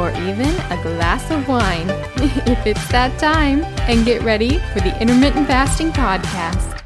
or even a glass of wine if it's that time, and get ready for the Intermittent Fasting Podcast.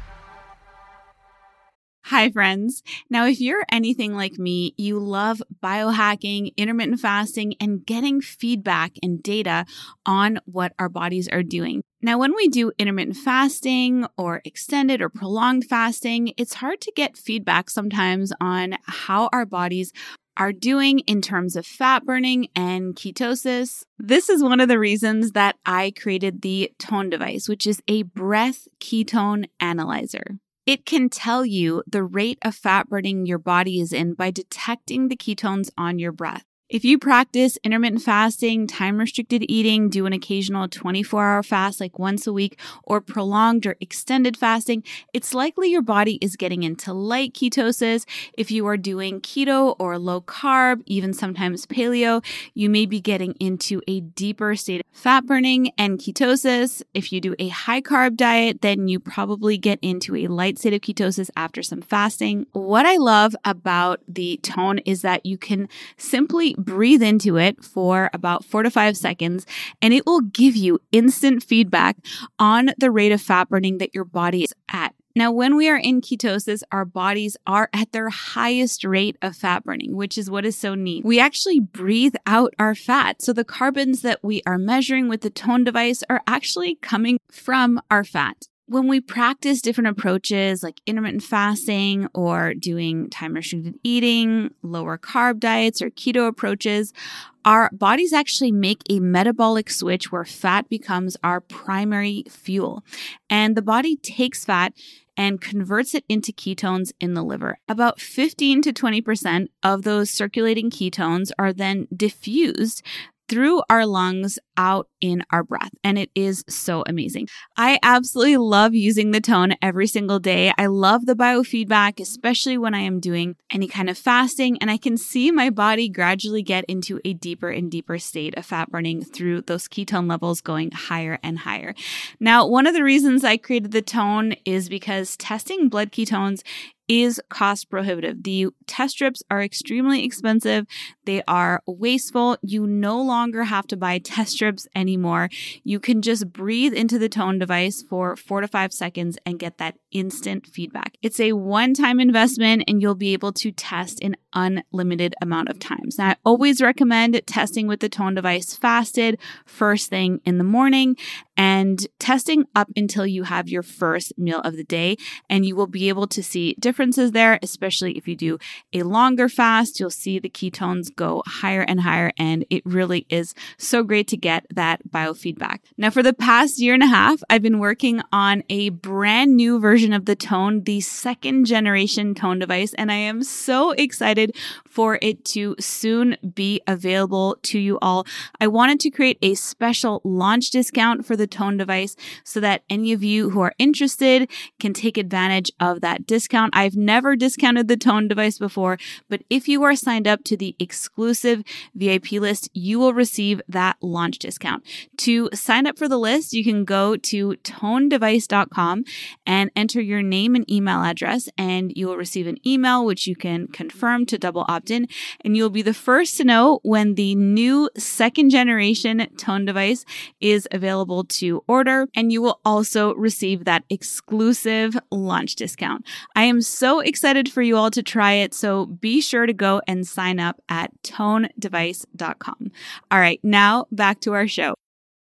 Hi, friends. Now, if you're anything like me, you love biohacking, intermittent fasting, and getting feedback and data on what our bodies are doing. Now, when we do intermittent fasting or extended or prolonged fasting, it's hard to get feedback sometimes on how our bodies are doing in terms of fat burning and ketosis. This is one of the reasons that I created the Tone device, which is a breath ketone analyzer. It can tell you the rate of fat burning your body is in by detecting the ketones on your breath. If you practice intermittent fasting, time restricted eating, do an occasional 24 hour fast like once a week, or prolonged or extended fasting, it's likely your body is getting into light ketosis. If you are doing keto or low carb, even sometimes paleo, you may be getting into a deeper state of fat burning and ketosis. If you do a high carb diet, then you probably get into a light state of ketosis after some fasting. What I love about the tone is that you can simply breathe into it for about four to five seconds, and it will give you instant feedback on the rate of fat burning that your body is at. Now, when we are in ketosis, our bodies are at their highest rate of fat burning, which is what is so neat. We actually breathe out our fat. So the carbons that we are measuring with the tone device are actually coming from our fat when we practice different approaches like intermittent fasting or doing time restricted eating, lower carb diets, or keto approaches, our bodies actually make a metabolic switch where fat becomes our primary fuel. And the body takes fat and converts it into ketones in the liver. About 15 to 20% of those circulating ketones are then diffused through our lungs out in our breath. And it is so amazing. I absolutely love using the tone every single day. I love the biofeedback, especially when I am doing any kind of fasting. And I can see my body gradually get into a deeper and deeper state of fat burning through those ketone levels going higher and higher. Now, one of the reasons I created the tone is because testing blood ketones is cost prohibitive. The test strips are extremely expensive. They are wasteful. You no longer have to buy test strips anymore. You can just breathe into the tone device for four to five seconds and get that instant feedback. It's a one time investment and you'll be able to test an unlimited amount of times. Now, I always recommend testing with the tone device fasted first thing in the morning and testing up until you have your first meal of the day. And you will be able to see differences there, especially if you do a longer fast. You'll see the ketones go higher and higher. And it really is so great to get that biofeedback. Now, for the past year and a half, I've been working on a brand new version of the tone, the second generation tone device. And I am so excited for it to soon be available to you all. I wanted to create a special launch discount for the the tone device so that any of you who are interested can take advantage of that discount. I've never discounted the tone device before, but if you are signed up to the exclusive VIP list, you will receive that launch discount. To sign up for the list, you can go to tonedevice.com and enter your name and email address, and you will receive an email which you can confirm to double opt in, and you'll be the first to know when the new second generation tone device is available to order, and you will also receive that exclusive launch discount. I am so excited for you all to try it, so be sure to go and sign up at tonedevice.com. All right, now back to our show.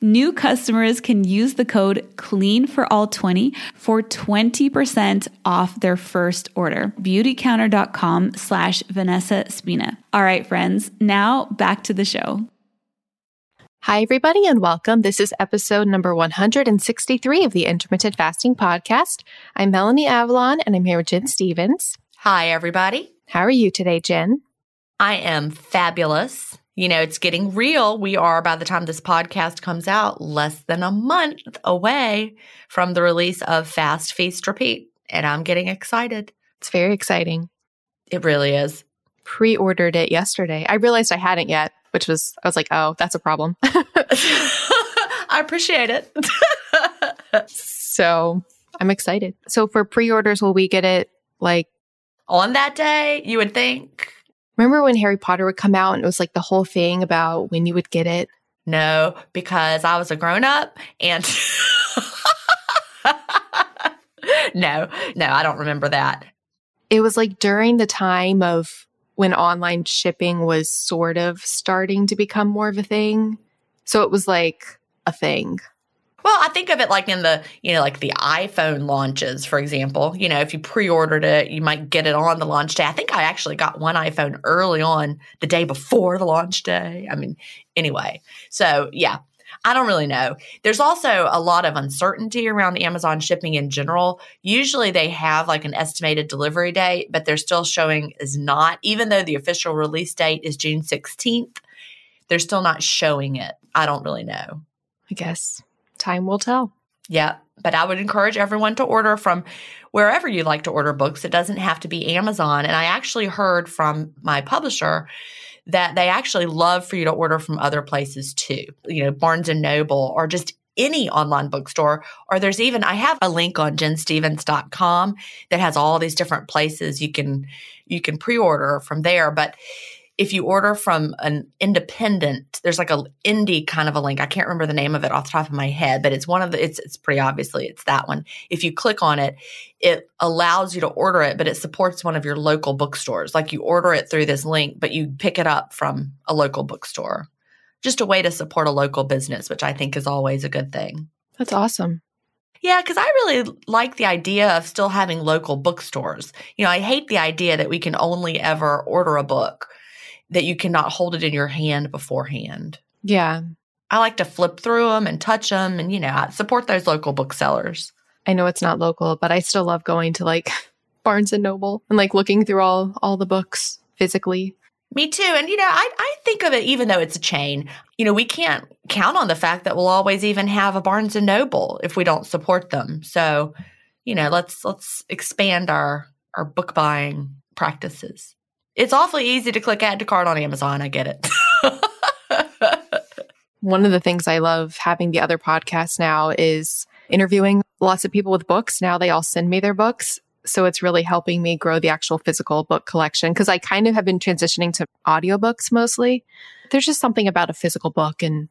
New customers can use the code CLEAN for all 20 for 20% off their first order. Beautycounter.com slash Vanessa Spina. All right, friends, now back to the show. Hi, everybody, and welcome. This is episode number 163 of the Intermittent Fasting Podcast. I'm Melanie Avalon, and I'm here with Gin Stephens. Hi, everybody. How are you today, Gin? I am fabulous you know, it's getting real. We are, by the time this podcast comes out, less than a month away from the release of Fast Feast Repeat. And I'm getting excited. It's very exciting. It really is. Pre ordered it yesterday. I realized I hadn't yet, which was, I was like, oh, that's a problem. I appreciate it. so I'm excited. So for pre orders, will we get it like on that day? You would think. Remember when Harry Potter would come out and it was like the whole thing about when you would get it? No, because I was a grown up and no, no, I don't remember that. It was like during the time of when online shipping was sort of starting to become more of a thing. So it was like a thing. Well, I think of it like in the, you know, like the iPhone launches, for example. You know, if you pre ordered it, you might get it on the launch day. I think I actually got one iPhone early on the day before the launch day. I mean, anyway. So, yeah, I don't really know. There's also a lot of uncertainty around Amazon shipping in general. Usually they have like an estimated delivery date, but they're still showing is not, even though the official release date is June 16th, they're still not showing it. I don't really know. I guess time will tell. Yeah. But I would encourage everyone to order from wherever you like to order books. It doesn't have to be Amazon. And I actually heard from my publisher that they actually love for you to order from other places too. You know, Barnes and Noble or just any online bookstore, or there's even, I have a link on ginstephens.com that has all these different places you can, you can pre-order from there. But if you order from an independent, there's like a indie kind of a link. I can't remember the name of it off the top of my head, but it's one of the it's it's pretty obviously it's that one. If you click on it, it allows you to order it, but it supports one of your local bookstores. Like you order it through this link, but you pick it up from a local bookstore. Just a way to support a local business, which I think is always a good thing. That's awesome. Yeah, because I really like the idea of still having local bookstores. You know, I hate the idea that we can only ever order a book that you cannot hold it in your hand beforehand. Yeah. I like to flip through them and touch them and, you know, support those local booksellers. I know it's not local, but I still love going to like Barnes and Noble and like looking through all all the books physically. Me too. And, you know, I, I think of it, even though it's a chain, you know, we can't count on the fact that we'll always even have a Barnes and Noble if we don't support them. So, you know, let's, let's expand our, our book buying practices. It's awfully easy to click add to cart on Amazon. I get it. One of the things I love having the other podcast now is interviewing lots of people with books. Now they all send me their books. So it's really helping me grow the actual physical book collection because I kind of have been transitioning to audiobooks mostly. There's just something about a physical book and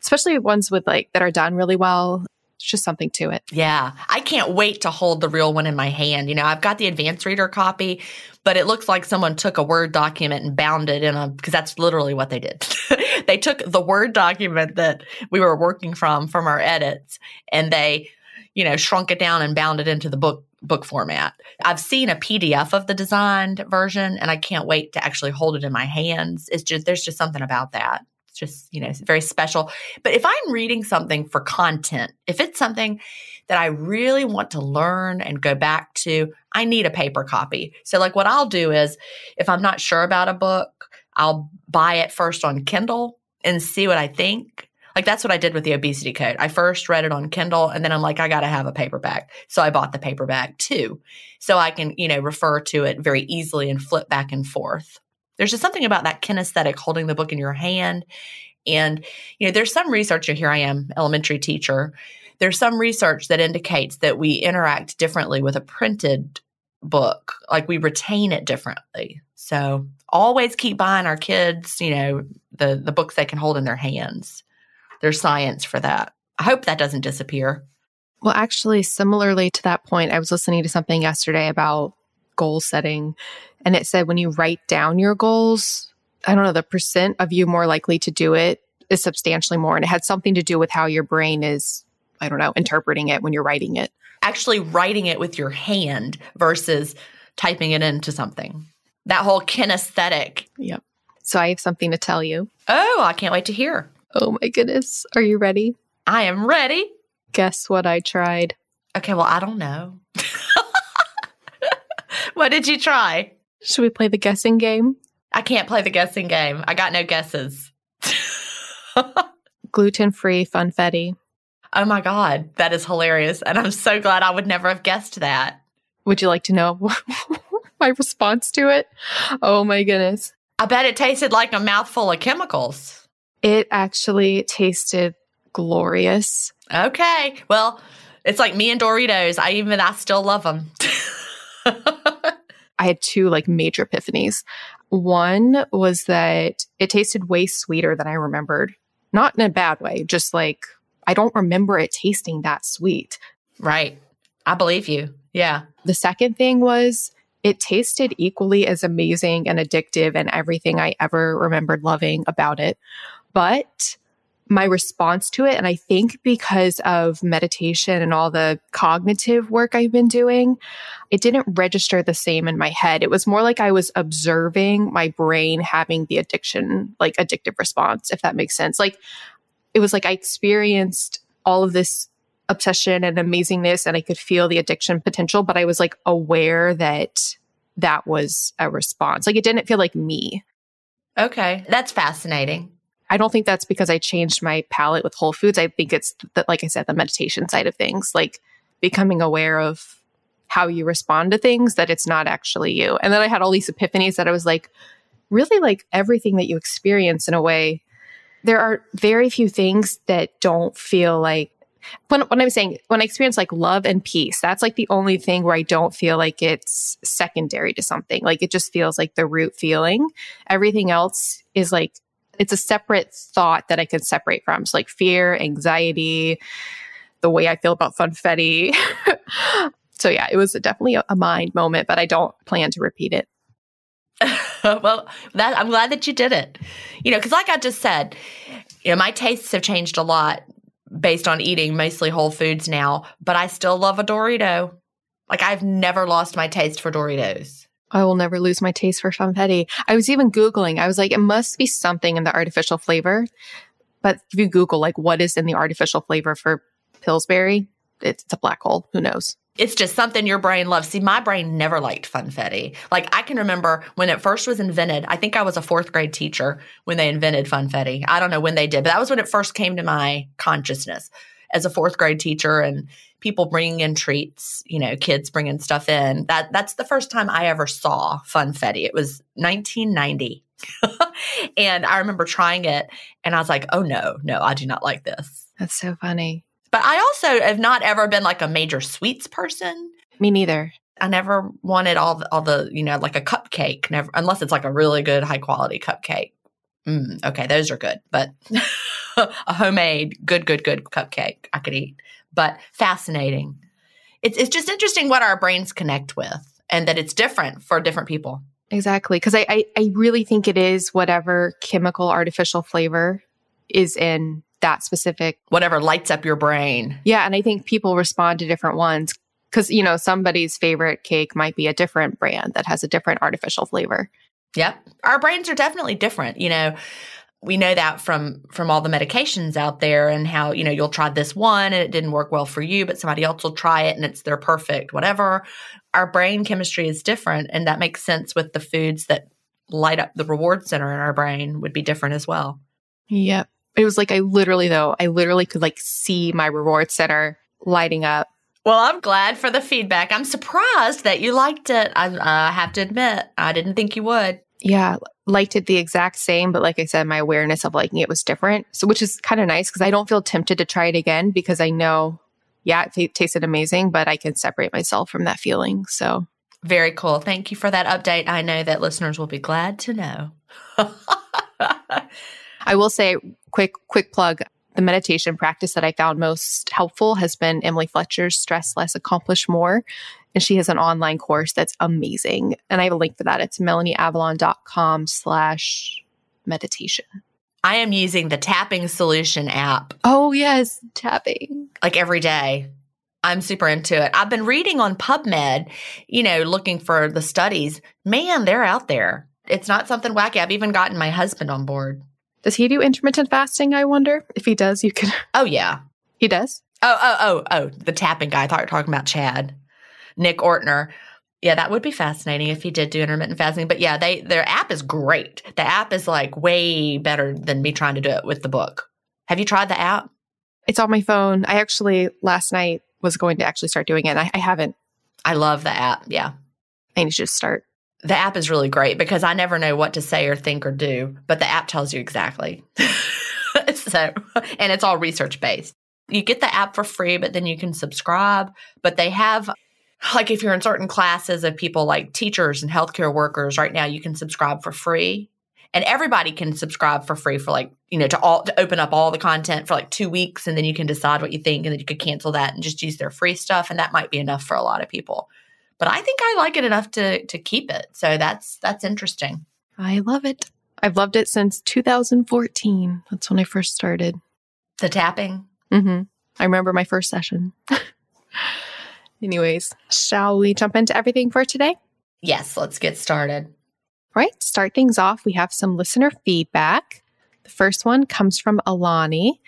especially ones with like that are done really well. It's just something to it. Yeah. I can't wait to hold the real one in my hand. You know, I've got the advanced reader copy, but it looks like someone took a Word document and bound it in a, because that's literally what they did. they took the Word document that we were working from, from our edits, and they, you know, shrunk it down and bound it into the book book format. I've seen a PDF of the designed version and I can't wait to actually hold it in my hands. It's just there's just something about that just, you know, very special. But if I'm reading something for content, if it's something that I really want to learn and go back to, I need a paper copy. So, like, what I'll do is if I'm not sure about a book, I'll buy it first on Kindle and see what I think. Like, that's what I did with the obesity code. I first read it on Kindle and then I'm like, I got to have a paperback. So, I bought the paperback too. So, I can, you know, refer to it very easily and flip back and forth. There's just something about that kinesthetic holding the book in your hand. And, you know, there's some research, here I am, elementary teacher. There's some research that indicates that we interact differently with a printed book, like we retain it differently. So always keep buying our kids, you know, the, the books they can hold in their hands. There's science for that. I hope that doesn't disappear. Well, actually, similarly to that point, I was listening to something yesterday about goal setting and it said when you write down your goals, I don't know, the percent of you more likely to do it is substantially more. And it had something to do with how your brain is, I don't know, interpreting it when you're writing it. Actually, writing it with your hand versus typing it into something. That whole kinesthetic. Yep. So I have something to tell you. Oh, I can't wait to hear. Oh my goodness. Are you ready? I am ready. Guess what I tried? Okay, well, I don't know. what did you try? Should we play the guessing game? I can't play the guessing game. I got no guesses. Gluten free funfetti. Oh my God, that is hilarious. And I'm so glad I would never have guessed that. Would you like to know my response to it? Oh my goodness. I bet it tasted like a mouthful of chemicals. It actually tasted glorious. Okay. Well, it's like me and Doritos. I even, I still love them. I had two like major epiphanies. One was that it tasted way sweeter than I remembered. Not in a bad way, just like I don't remember it tasting that sweet. Right. I believe you. Yeah. The second thing was it tasted equally as amazing and addictive and everything I ever remembered loving about it. But my response to it. And I think because of meditation and all the cognitive work I've been doing, it didn't register the same in my head. It was more like I was observing my brain having the addiction, like addictive response, if that makes sense. Like it was like I experienced all of this obsession and amazingness and I could feel the addiction potential, but I was like aware that that was a response. Like it didn't feel like me. Okay. That's fascinating. I don't think that's because I changed my palate with Whole Foods. I think it's that, like I said, the meditation side of things, like becoming aware of how you respond to things, that it's not actually you. And then I had all these epiphanies that I was like, really like everything that you experience in a way. There are very few things that don't feel like when, when I'm saying when I experience like love and peace, that's like the only thing where I don't feel like it's secondary to something. Like it just feels like the root feeling. Everything else is like it's a separate thought that I can separate from. So like fear, anxiety, the way I feel about funfetti. so yeah, it was definitely a, mind moment, but I don't plan to repeat it. well, that, I'm glad that you did it. You know, because like I just said, you know, my tastes have changed a lot based on eating mostly whole foods now, but I still love a Dorito. Like I've never lost my taste for Doritos. I will never lose my taste for funfetti. I was even Googling, I was like, it must be something in the artificial flavor. But if you Google, like, what is in the artificial flavor for Pillsbury, it's, it's a black hole. Who knows? It's just something your brain loves. See, my brain never liked funfetti. Like I can remember when it first was invented. I think I was a fourth grade teacher when they invented funfetti. I don't know when they did, but that was when it first came to my consciousness as a fourth grade teacher and people bringing in treats. You know, kids bringing stuff in. That that's the first time I ever saw funfetti. It was 1990. and I remember trying it and I was like, oh no, no, I do not like this. That's so funny. But I also have not ever been like a major sweets person. Me neither. I never wanted all the, all the you know like a cupcake, never unless it's like a really good high quality cupcake. Mm, okay, those are good, but a homemade good good good cupcake I could eat. But fascinating. It's it's just interesting what our brains connect with, and that it's different for different people. Exactly, because I, I I really think it is whatever chemical artificial flavor is in that specific whatever lights up your brain. Yeah, and I think people respond to different ones because you know somebody's favorite cake might be a different brand that has a different artificial flavor. Yep. Our brains are definitely different, you know. We know that from from all the medications out there and how, you know, you'll try this one and it didn't work well for you, but somebody else will try it and it's their perfect whatever. Our brain chemistry is different and that makes sense with the foods that light up the reward center in our brain would be different as well. Yep. It was like I literally though, I literally could like see my reward center lighting up. Well, I'm glad for the feedback. I'm surprised that you liked it. I uh, have to admit, I didn't think you would. Yeah, liked it the exact same, but like I said, my awareness of liking it was different. So, which is kind of nice because I don't feel tempted to try it again because I know, yeah, it t- tasted amazing, but I can separate myself from that feeling. So, very cool. Thank you for that update. I know that listeners will be glad to know. I will say, quick, quick plug. The meditation practice that I found most helpful has been Emily Fletcher's Stress Less, Accomplish More. And she has an online course that's amazing. And I have a link for that. It's melanieavalon.com slash meditation. I am using the tapping solution app. Oh, yes, tapping. Like every day. I'm super into it. I've been reading on PubMed, you know, looking for the studies. Man, they're out there. It's not something wacky. I've even gotten my husband on board. Does he do intermittent fasting? I wonder if he does. You can. Oh yeah, he does. Oh oh oh oh, the tapping guy. I thought you were talking about Chad, Nick Ortner. Yeah, that would be fascinating if he did do intermittent fasting. But yeah, they their app is great. The app is like way better than me trying to do it with the book. Have you tried the app? It's on my phone. I actually last night was going to actually start doing it. I, I haven't. I love the app. Yeah, I need to just start the app is really great because I never know what to say or think or do, but the app tells you exactly. so, and it's all research based. You get the app for free, but then you can subscribe. But they have, like, if you're in certain classes of people like teachers and healthcare workers, right now you can subscribe for free. And everybody can subscribe for free for like, you know, to all to open up all the content for like two weeks and then you can decide what you think and then you could cancel that and just use their free stuff. And that might be enough for a lot of people but I think I like it enough to to keep it. So that's that's interesting. I love it. I've loved it since 2014. That's when I first started. The tapping. Mm-hmm. I remember my first session. Anyways, shall we jump into everything for today? Yes, let's get started. All right, start things off. We have some listener feedback. The first one comes from Alani.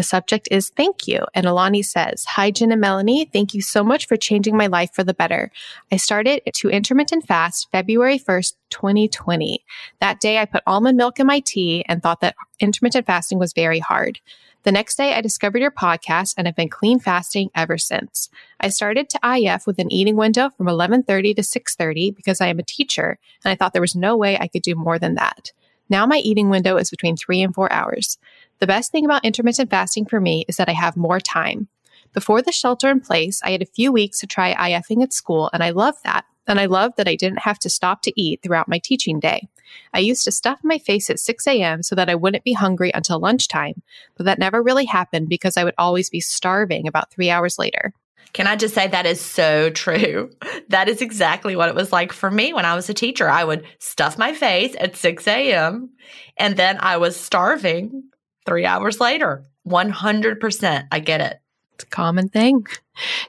The subject is thank you. And Alani says, Hi, Gin and Melanie. Thank you so much for changing my life for the better. I started to intermittent fast February 1st, 2020. That day, I put almond milk in my tea and thought that intermittent fasting was very hard. The next day, I discovered your podcast and have been clean fasting ever since. I started to IF with an eating window from 11:30 to 6:30 because I am a teacher and I thought there was no way I could do more than that. Now my eating window is between 3 and 4 hours. The best thing about intermittent fasting for me is that I have more time. Before the shelter in place, I had a few weeks to try IFing at school, and I loved that. And I loved that I didn't have to stop to eat throughout my teaching day. I used to stuff my face at 6 a.m. so that I wouldn't be hungry until lunchtime, but that never really happened because I would always be starving about three hours later. Can I just say that is so true? That is exactly what it was like for me when I was a teacher. I would stuff my face at 6 a.m. and then I was starving three hours later. 100%. I get it. It's a common thing.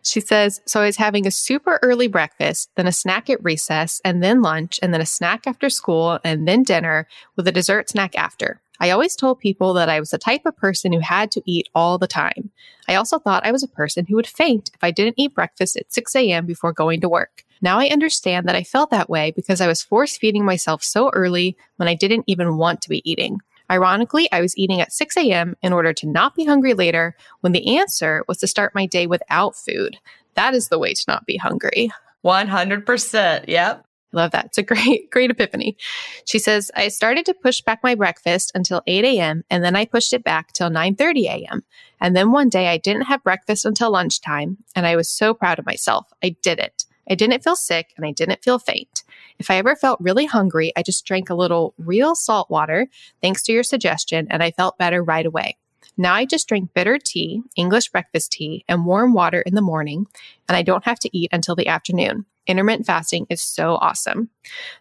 She says, So I was having a super early breakfast, then a snack at recess, and then lunch, and then a snack after school, and then dinner with a dessert snack after. I always told people that I was the type of person who had to eat all the time. I also thought I was a person who would faint if I didn't eat breakfast at 6 a.m. before going to work. Now I understand that I felt that way because I was force feeding myself so early when I didn't even want to be eating. Ironically, I was eating at 6 a.m. in order to not be hungry later when the answer was to start my day without food. That is the way to not be hungry. 100%. Yep. Love that. It's a great, great epiphany. She says, I started to push back my breakfast until 8 a.m. and then I pushed it back till 9.30 a.m. And then one day I didn't have breakfast until lunchtime and I was so proud of myself. I did it. I didn't feel sick and I didn't feel faint. If I ever felt really hungry, I just drank a little real salt water, thanks to your suggestion, and I felt better right away. Now I just drink bitter tea, English breakfast tea, and warm water in the morning, and I don't have to eat until the afternoon. Intermittent fasting is so awesome.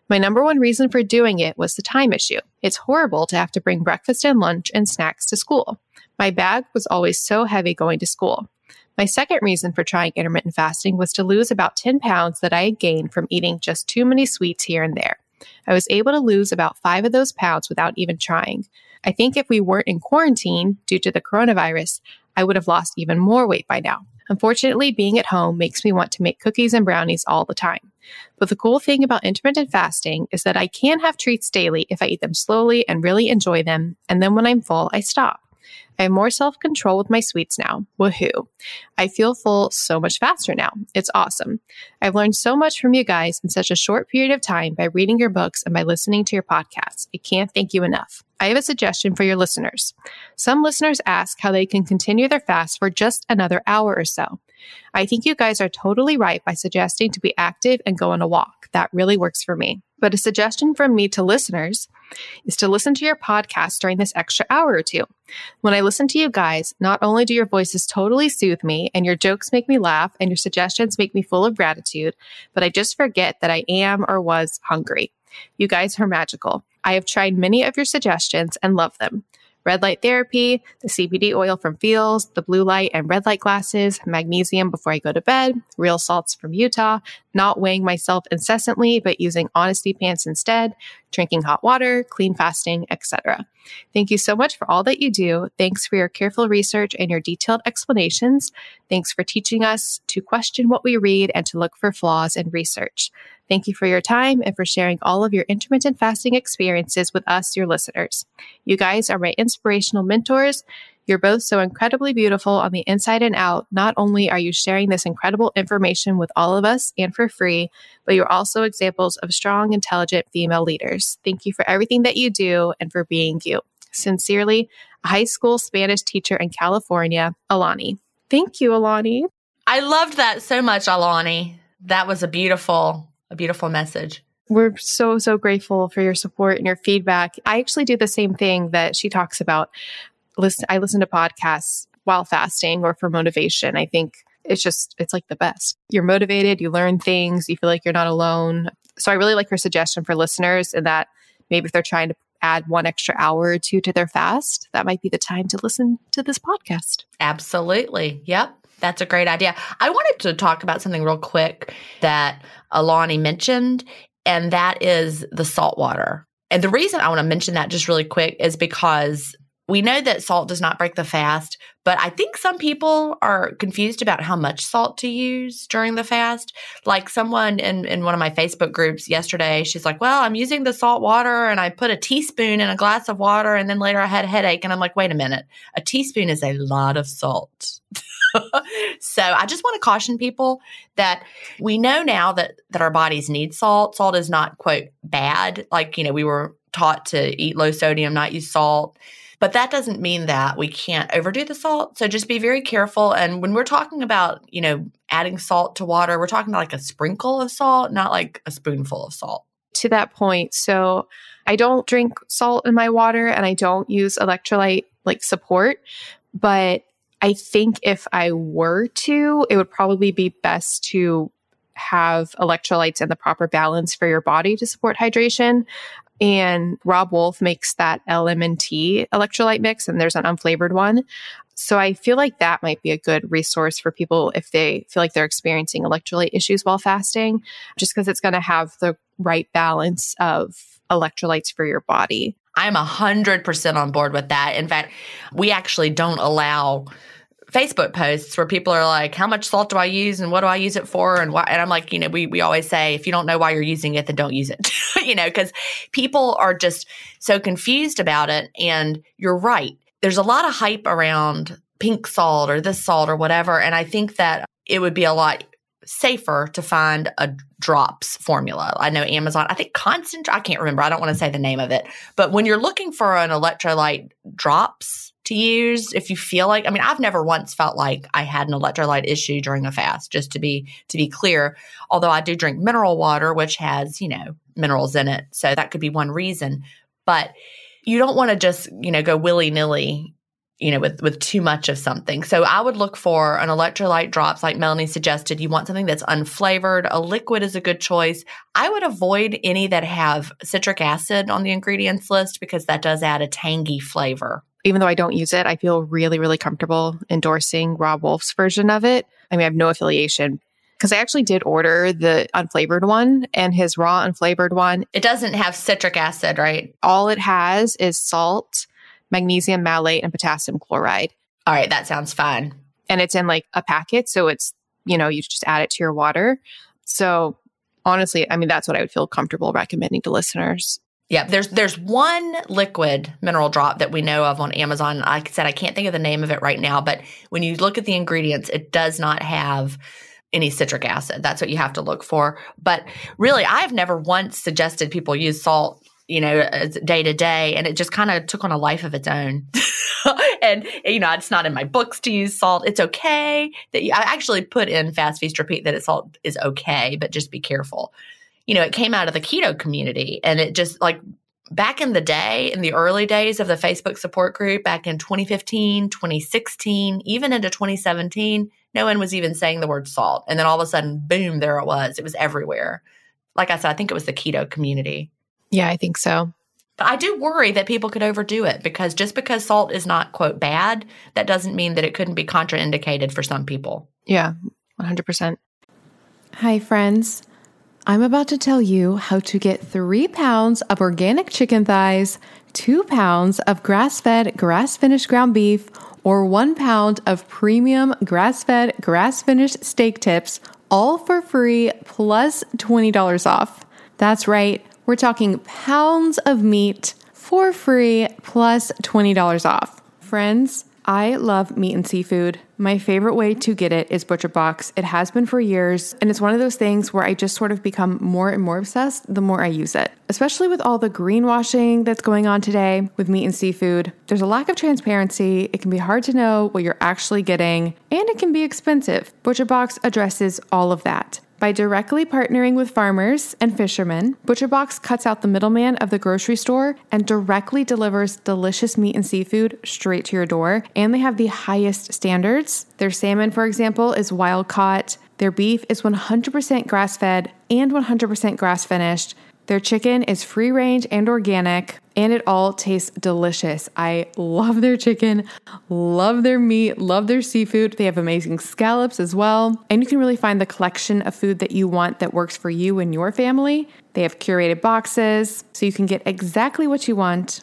My number one reason for doing it was the time issue. It's horrible to have to bring breakfast and lunch and snacks to school. My bag was always so heavy going to school. My second reason for trying intermittent fasting was to lose about 10 pounds that I had gained from eating just too many sweets here and there. I was able to lose about five of those pounds without even trying. I think if we weren't in quarantine due to the coronavirus, I would have lost even more weight by now. Unfortunately, being at home makes me want to make cookies and brownies all the time. But the cool thing about intermittent fasting is that I can have treats daily if I eat them slowly and really enjoy them, and then when I'm full, I stop. I have more self control with my sweets now. Woohoo. I feel full so much faster now. It's awesome. I've learned so much from you guys in such a short period of time by reading your books and by listening to your podcasts. I can't thank you enough. I have a suggestion for your listeners. Some listeners ask how they can continue their fast for just another hour or so. I think you guys are totally right by suggesting to be active and go on a walk. That really works for me. But a suggestion from me to listeners is to listen to your podcast during this extra hour or two. When I listen to you guys, not only do your voices totally soothe me and your jokes make me laugh and your suggestions make me full of gratitude, but I just forget that I am or was hungry. You guys are magical. I have tried many of your suggestions and love them red light therapy, the CBD oil from Feals, the blue light and red light glasses, magnesium before I go to bed, real salts from Utah, not weighing myself incessantly but using honesty pants instead, drinking hot water, clean fasting, etc. Thank you so much for all that you do. Thanks for your careful research and your detailed explanations. Thanks for teaching us to question what we read and to look for flaws in research. Thank you for your time and for sharing all of your intermittent fasting experiences with us, your listeners. You guys are my inspirational mentors. You're both so incredibly beautiful on the inside and out. Not only are you sharing this incredible information with all of us and for free, but you're also examples of strong, intelligent female leaders. Thank you for everything that you do and for being you. Sincerely, a high school Spanish teacher in California, Alani. Thank you, Alani. I loved that so much, Alani. That was a beautiful a beautiful message. We're so, so grateful for your support and your feedback. I actually do the same thing that she talks about. Listen, I listen to podcasts while fasting or for motivation. I think it's just, it's like the best. You're motivated, you learn things, you feel like you're not alone. So I really like her suggestion for listeners and that maybe if they're trying to add one extra hour or two to their fast, that might be the time to listen to this podcast. Absolutely. Yep. That's a great idea. I wanted to talk about something real quick that Alani mentioned, and that is the salt water. And the reason I want to mention that just really quick is because we know that salt does not break the fast, but I think some people are confused about how much salt to use during the fast. Like someone in, in one of my Facebook groups yesterday, she's like, Well, I'm using the salt water and I put a teaspoon in a glass of water and then later I had a headache. And I'm like, Wait a minute, a teaspoon is a lot of salt. so I just want to caution people that we know now that that our bodies need salt. Salt is not quote bad. Like, you know, we were taught to eat low sodium, not use salt. But that doesn't mean that we can't overdo the salt. So just be very careful. And when we're talking about, you know, adding salt to water, we're talking about like a sprinkle of salt, not like a spoonful of salt. To that point, so I don't drink salt in my water and I don't use electrolyte like support, but I think if I were to, it would probably be best to have electrolytes in the proper balance for your body to support hydration. And Robb Wolf makes that LMNT electrolyte mix, and there's an unflavored one. So I feel like that might be a good resource for people if they feel like they're experiencing electrolyte issues while fasting, just because it's going to have the right balance of electrolytes for your body. I'm 100% on board with that. In fact, we actually don't allow Facebook posts where people are like, "How much salt do I use, and what do I use it for?" And why? And I'm like, you know, we we always say, if you don't know why you're using it, then don't use it. you know, because people are just so confused about it. And you're right. There's a lot of hype around pink salt or this salt or whatever, and I think that it would be a lot safer to find a drops formula. I know Amazon, I think Constant, I can't remember. I don't want to say the name of it. But when you're looking for an electrolyte drops to use, if you feel like, I mean, I've never once felt like I had an electrolyte issue during a fast, just to be to be clear. Although I do drink mineral water, which has, you know, minerals in it. So that could be one reason. But you don't want to just, you know, go willy-nilly you know, with with too much of something. So I would look for an electrolyte drops, like Melanie suggested. You want something that's unflavored. A liquid is a good choice. I would avoid any that have citric acid on the ingredients list because that does add a tangy flavor. Even though I don't use it, I feel really, really comfortable endorsing Robb Wolf's version of it. I mean, I have no affiliation because I actually did order the unflavored one and his raw unflavored one. It doesn't have citric acid, right? All it has is salt magnesium malate, and potassium chloride. All right, that sounds fine. And it's in like a packet. So it's, you know, you just add it to your water. So honestly, I mean, that's what I would feel comfortable recommending to listeners. Yeah, there's there's one liquid mineral drop that we know of on Amazon. Like I said, I can't think of the name of it right now, but when you look at the ingredients, it does not have any citric acid. That's what you have to look for. But really, I've never once suggested people use salt you know, uh, day to day. And it just kind of took on a life of its own. and, you know, it's not in my books to use salt. It's okay that you, I actually put in fast feast repeat that it's salt is okay, but just be careful. You know, it came out of the keto community and it just like back in the day, in the early days of the Facebook support group back in 2015, 2016, even into 2017, no one was even saying the word salt. And then all of a sudden, boom, there it was. It was everywhere. Like I said, I think it was the keto community. Yeah, I think so. But I do worry that people could overdo it because just because salt is not, quote, bad, that doesn't mean that it couldn't be contraindicated for some people. Yeah, 100%. Hi, friends. I'm about to tell you how to get three pounds of organic chicken thighs, two pounds of grass fed, grass finished ground beef, or one pound of premium grass fed, grass finished steak tips, all for free plus $20 off. That's right. We're talking pounds of meat for free plus $20 off. Friends, I love meat and seafood. My favorite way to get it is Butcher Box. It has been for years, and it's one of those things where I just sort of become more and more obsessed the more I use it. Especially with all the greenwashing that's going on today with meat and seafood. There's a lack of transparency. It can be hard to know what you're actually getting, and it can be expensive. Butcher Box addresses all of that. By directly partnering with farmers and fishermen, ButcherBox cuts out the middleman of the grocery store and directly delivers delicious meat and seafood straight to your door. And they have the highest standards. Their salmon, for example, is wild caught. Their beef is 100% grass fed and 100% grass finished. Their chicken is free range and organic, and it all tastes delicious. I love their chicken, love their meat, love their seafood. They have amazing scallops as well. And you can really find the collection of food that you want that works for you and your family. They have curated boxes, so you can get exactly what you want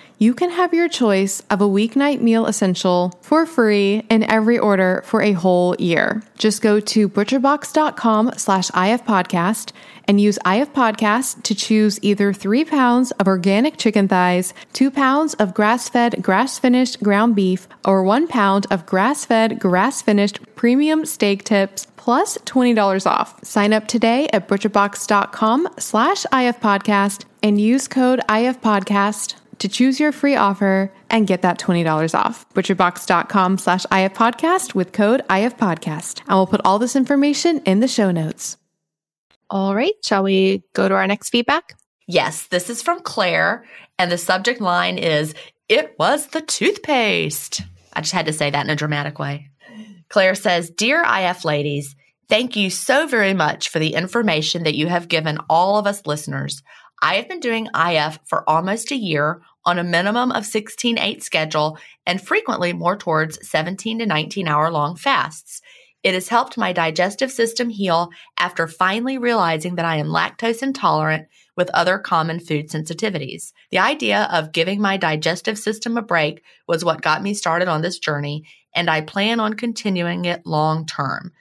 You can have your choice of a weeknight meal essential for free in every order for a whole year. Just go to butcherbox.com slash ifpodcast and use ifpodcast to choose either three pounds of organic chicken thighs, two pounds of grass-fed, grass-finished ground beef, or one pound of grass-fed, grass-finished premium steak tips plus $20 off. Sign up today at butcherbox.com slash ifpodcast and use code ifpodcast to choose your free offer and get that $20 off. Butcherbox.com slash ifpodcast with code ifpodcast. And we'll put all this information in the show notes. All right, shall we go to our next feedback? Yes, this is from Claire, and the subject line is It was the toothpaste. I just had to say that in a dramatic way. Claire says, Dear IF ladies, thank you so very much for the information that you have given all of us listeners. I have been doing IF for almost a year on a minimum of 16 8 schedule and frequently more towards 17 to 19 hour long fasts. It has helped my digestive system heal after finally realizing that I am lactose intolerant with other common food sensitivities. The idea of giving my digestive system a break was what got me started on this journey, and I plan on continuing it long term.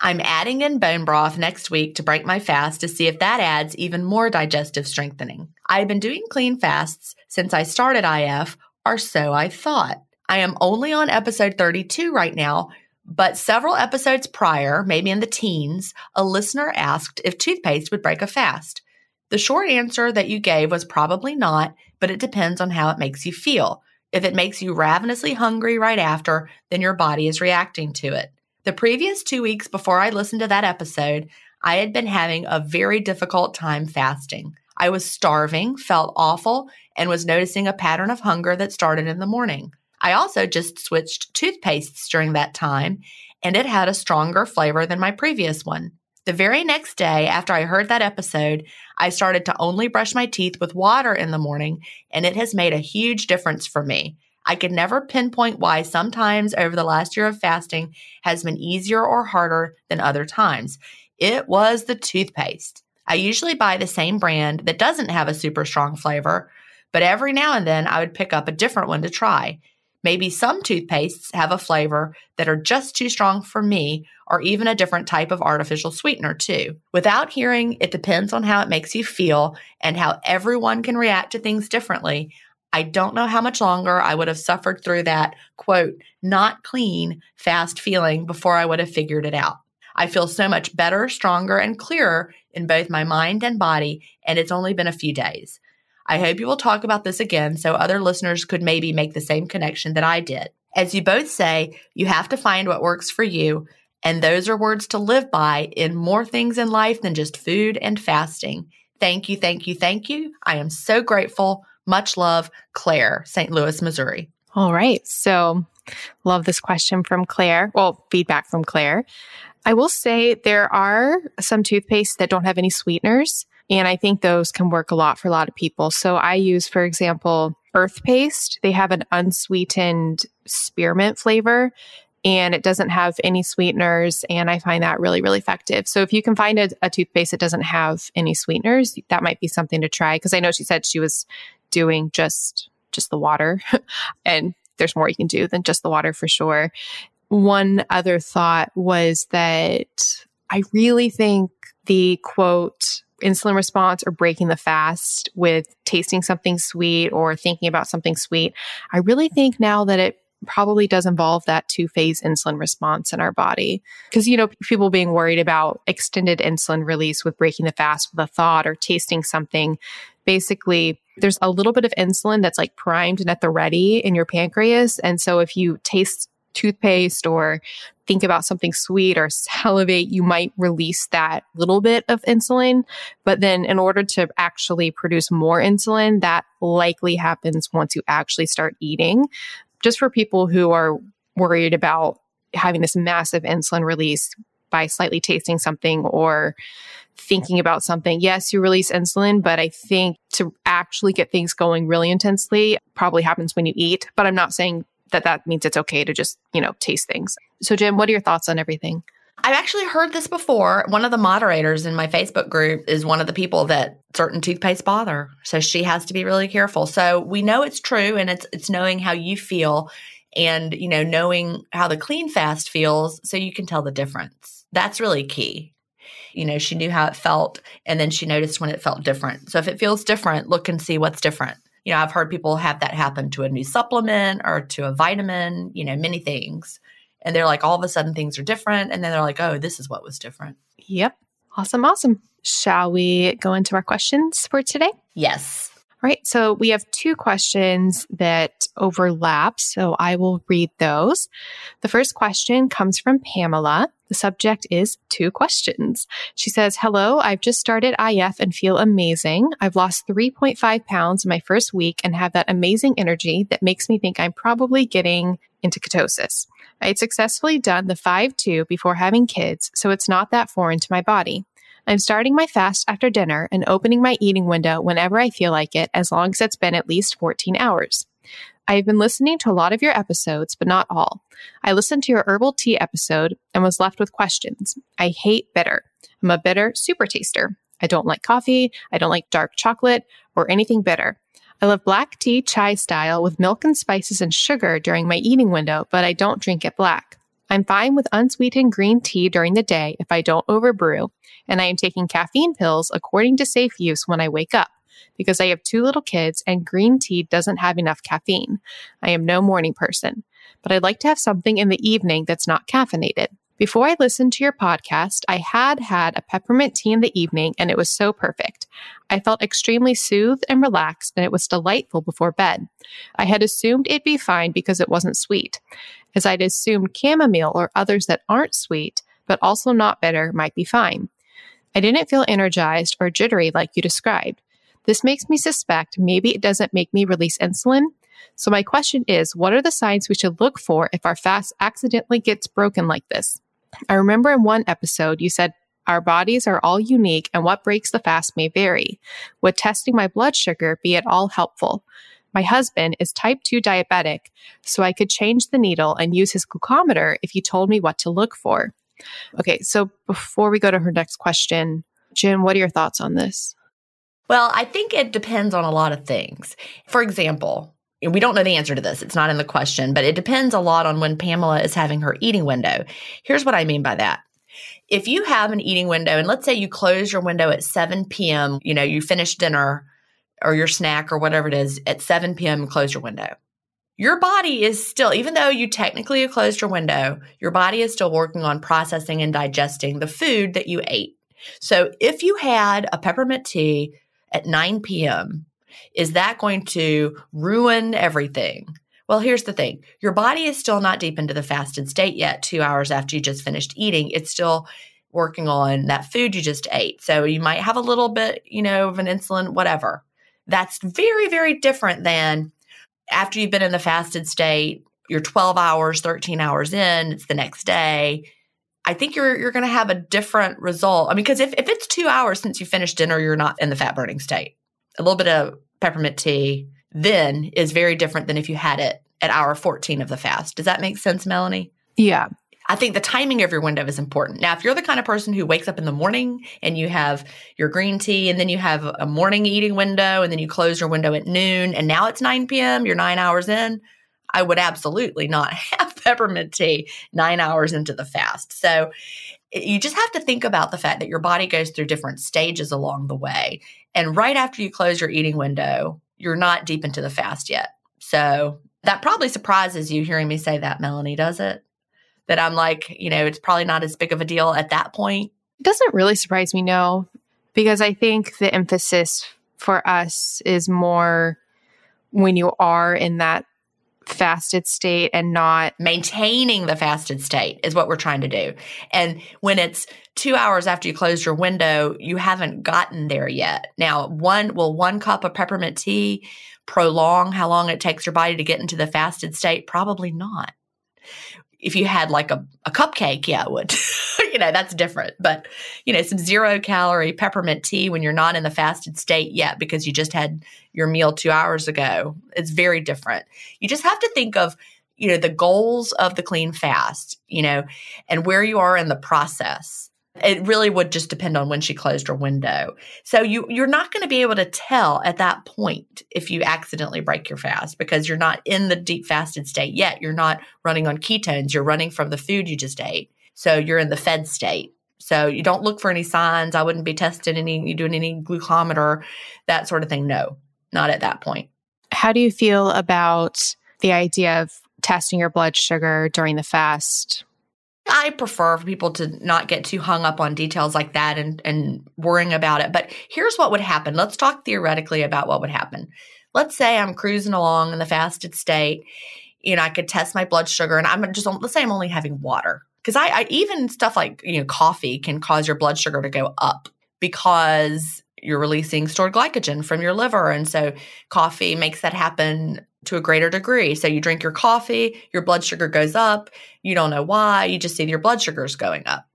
I'm adding in bone broth next week to break my fast to see if that adds even more digestive strengthening. I've been doing clean fasts since I started IF, or so I thought. I am only on episode 32 right now, but several episodes prior, maybe in the teens, a listener asked if toothpaste would break a fast. The short answer that you gave was probably not, but it depends on how it makes you feel. If it makes you ravenously hungry right after, then your body is reacting to it. The previous two weeks before I listened to that episode, I had been having a very difficult time fasting. I was starving, felt awful, and was noticing a pattern of hunger that started in the morning. I also just switched toothpastes during that time, and it had a stronger flavor than my previous one. The very next day after I heard that episode, I started to only brush my teeth with water in the morning, and it has made a huge difference for me. I could never pinpoint why sometimes over the last year of fasting has been easier or harder than other times. It was the toothpaste. I usually buy the same brand that doesn't have a super strong flavor, but every now and then I would pick up a different one to try. Maybe some toothpastes have a flavor that are just too strong for me, or even a different type of artificial sweetener, too. Without hearing, it depends on how it makes you feel and how everyone can react to things differently. I don't know how much longer I would have suffered through that, quote, not clean, fast feeling before I would have figured it out. I feel so much better, stronger, and clearer in both my mind and body, and it's only been a few days. I hope you will talk about this again so other listeners could maybe make the same connection that I did. As you both say, you have to find what works for you, and those are words to live by in more things in life than just food and fasting. Thank you, thank you, thank you. I am so grateful. Much love, Claire, St. Louis, Missouri. All right. So, love this question from Claire. Well, feedback from Claire. I will say there are some toothpaste that don't have any sweeteners. And I think those can work a lot for a lot of people. So I use, for example, Earthpaste. They have an unsweetened spearmint flavor and it doesn't have any sweeteners. And I find that really, really effective. So if you can find a, a toothpaste that doesn't have any sweeteners, that might be something to try. Cause I know she said she was doing just just the water and there's more you can do than just the water for sure. One other thought was that I really think the quote insulin response or breaking the fast with tasting something sweet or thinking about something sweet. I really think now that it probably does involve that two phase insulin response in our body. Because, you know, people being worried about extended insulin release with breaking the fast with a thought or tasting something. Basically, there's a little bit of insulin that's like primed and at the ready in your pancreas. And so if you taste toothpaste or think about something sweet or salivate, you might release that little bit of insulin. But then in order to actually produce more insulin, that likely happens once you actually start eating just for people who are worried about having this massive insulin release by slightly tasting something or thinking about something. Yes, you release insulin, but I think to actually get things going really intensely probably happens when you eat. But I'm not saying that that means it's okay to just, you know, taste things. So, Gin, what are your thoughts on everything? I've actually heard this before. One of the moderators in my Facebook group is one of the people that certain toothpaste bother. So she has to be really careful. So we know it's true and it's it's knowing how you feel and you know knowing how the clean fast feels so you can tell the difference. That's really key. You know, she knew how it felt and then she noticed when it felt different. So if it feels different, look and see what's different. You know, I've heard people have that happen to a new supplement or to a vitamin, you know, many things and they're like all of a sudden things are different and then they're like oh this is what was different yep awesome awesome shall we go into our questions for today yes right so we have two questions that overlap so i will read those the first question comes from pamela the subject is two questions. She says, Hello, I've just started IF and feel amazing. I've lost 3.5 pounds in my first week and have that amazing energy that makes me think I'm probably getting into ketosis. I had successfully done the 5 2 before having kids, so it's not that foreign to my body. I'm starting my fast after dinner and opening my eating window whenever I feel like it, as long as it's been at least 14 hours. I have been listening to a lot of your episodes, but not all. I listened to your herbal tea episode and was left with questions. I hate bitter. I'm a bitter super taster. I don't like coffee. I don't like dark chocolate or anything bitter. I love black tea chai style with milk and spices and sugar during my eating window, but I don't drink it black. I'm fine with unsweetened green tea during the day if I don't overbrew, and I am taking caffeine pills according to safe use when I wake up because I have two little kids and green tea doesn't have enough caffeine. I am no morning person, but I'd like to have something in the evening that's not caffeinated. Before I listened to your podcast, I had had a peppermint tea in the evening and it was so perfect. I felt extremely soothed and relaxed and it was delightful before bed. I had assumed it'd be fine because it wasn't sweet, as I'd assumed chamomile or others that aren't sweet, but also not bitter, might be fine. I didn't feel energized or jittery like you described. This makes me suspect maybe it doesn't make me release insulin. So my question is, what are the signs we should look for if our fast accidentally gets broken like this? I remember in one episode you said our bodies are all unique and what breaks the fast may vary. Would testing my blood sugar be at all helpful? My husband is type 2 diabetic, so I could change the needle and use his glucometer if he told me what to look for. Okay, so before we go to her next question, Gin, what are your thoughts on this? Well, I think it depends on a lot of things. For example, we don't know the answer to this. It's not in the question, but it depends a lot on when Pamela is having her eating window. Here's what I mean by that. If you have an eating window, and let's say you close your window at 7 p.m., you know, you finish dinner or your snack or whatever it is at 7 p.m., and close your window. Your body is still, even though you technically closed your window, your body is still working on processing and digesting the food that you ate. So if you had a peppermint tea at 9 p.m., is that going to ruin everything? Well, here's the thing your body is still not deep into the fasted state yet, two hours after you just finished eating. It's still working on that food you just ate. So you might have a little bit, you know, of an insulin, whatever. That's very, very different than after you've been in the fasted state, you're 12 hours, 13 hours in, it's the next day. I think you're you're going to have a different result. I mean, because if, if it's two hours since you finished dinner, you're not in the fat burning state. A little bit of peppermint tea then is very different than if you had it at hour 14 of the fast. Does that make sense, Melanie? Yeah. I think the timing of your window is important. Now, if you're the kind of person who wakes up in the morning and you have your green tea and then you have a morning eating window and then you close your window at noon and now it's 9 p.m., you're nine hours in, I would absolutely not have peppermint tea nine hours into the fast. So eh, you just have to think about the fact that your body goes through different stages along the way. And right after you close your eating window, you're not deep into the fast yet. So that probably surprises you hearing me say that, Melanie, does it? That I'm like, you know, it's probably not as big of a deal at that point. It doesn't really surprise me, no, because I think the emphasis for us is more when you are in that fasted state and not maintaining the fasted state is what we're trying to do. And when it's two hours after you close your window, you haven't gotten there yet. Now, one will one cup of peppermint tea prolong how long it takes your body to get into the fasted state? Probably not. If you had like a, a cupcake, yeah, it would. you know, that's different. But, you know, some zero calorie peppermint tea when you're not in the fasted state yet because you just had your meal two hours ago, it's very different. You just have to think of, you know, the goals of the clean fast, you know, and where you are in the process it really would just depend on when she closed her window. So you you're not going to be able to tell at that point if you accidentally break your fast because you're not in the deep fasted state yet. You're not running on ketones. You're running from the food you just ate. So you're in the fed state. So you don't look for any signs. I wouldn't be testing any you doing any glucometer, that sort of thing. No, not at that point. How do you feel about the idea of testing your blood sugar during the fast I prefer for people to not get too hung up on details like that and, and worrying about it. But here's what would happen. Let's talk theoretically about what would happen. Let's say I'm cruising along in the fasted state. You know, I could test my blood sugar and I'm just, let's say I'm only having water. Because I, I even stuff like, you know, coffee can cause your blood sugar to go up because you're releasing stored glycogen from your liver. And so coffee makes that happen to a greater degree. So you drink your coffee, your blood sugar goes up. You don't know why. You just see your blood sugar is going up,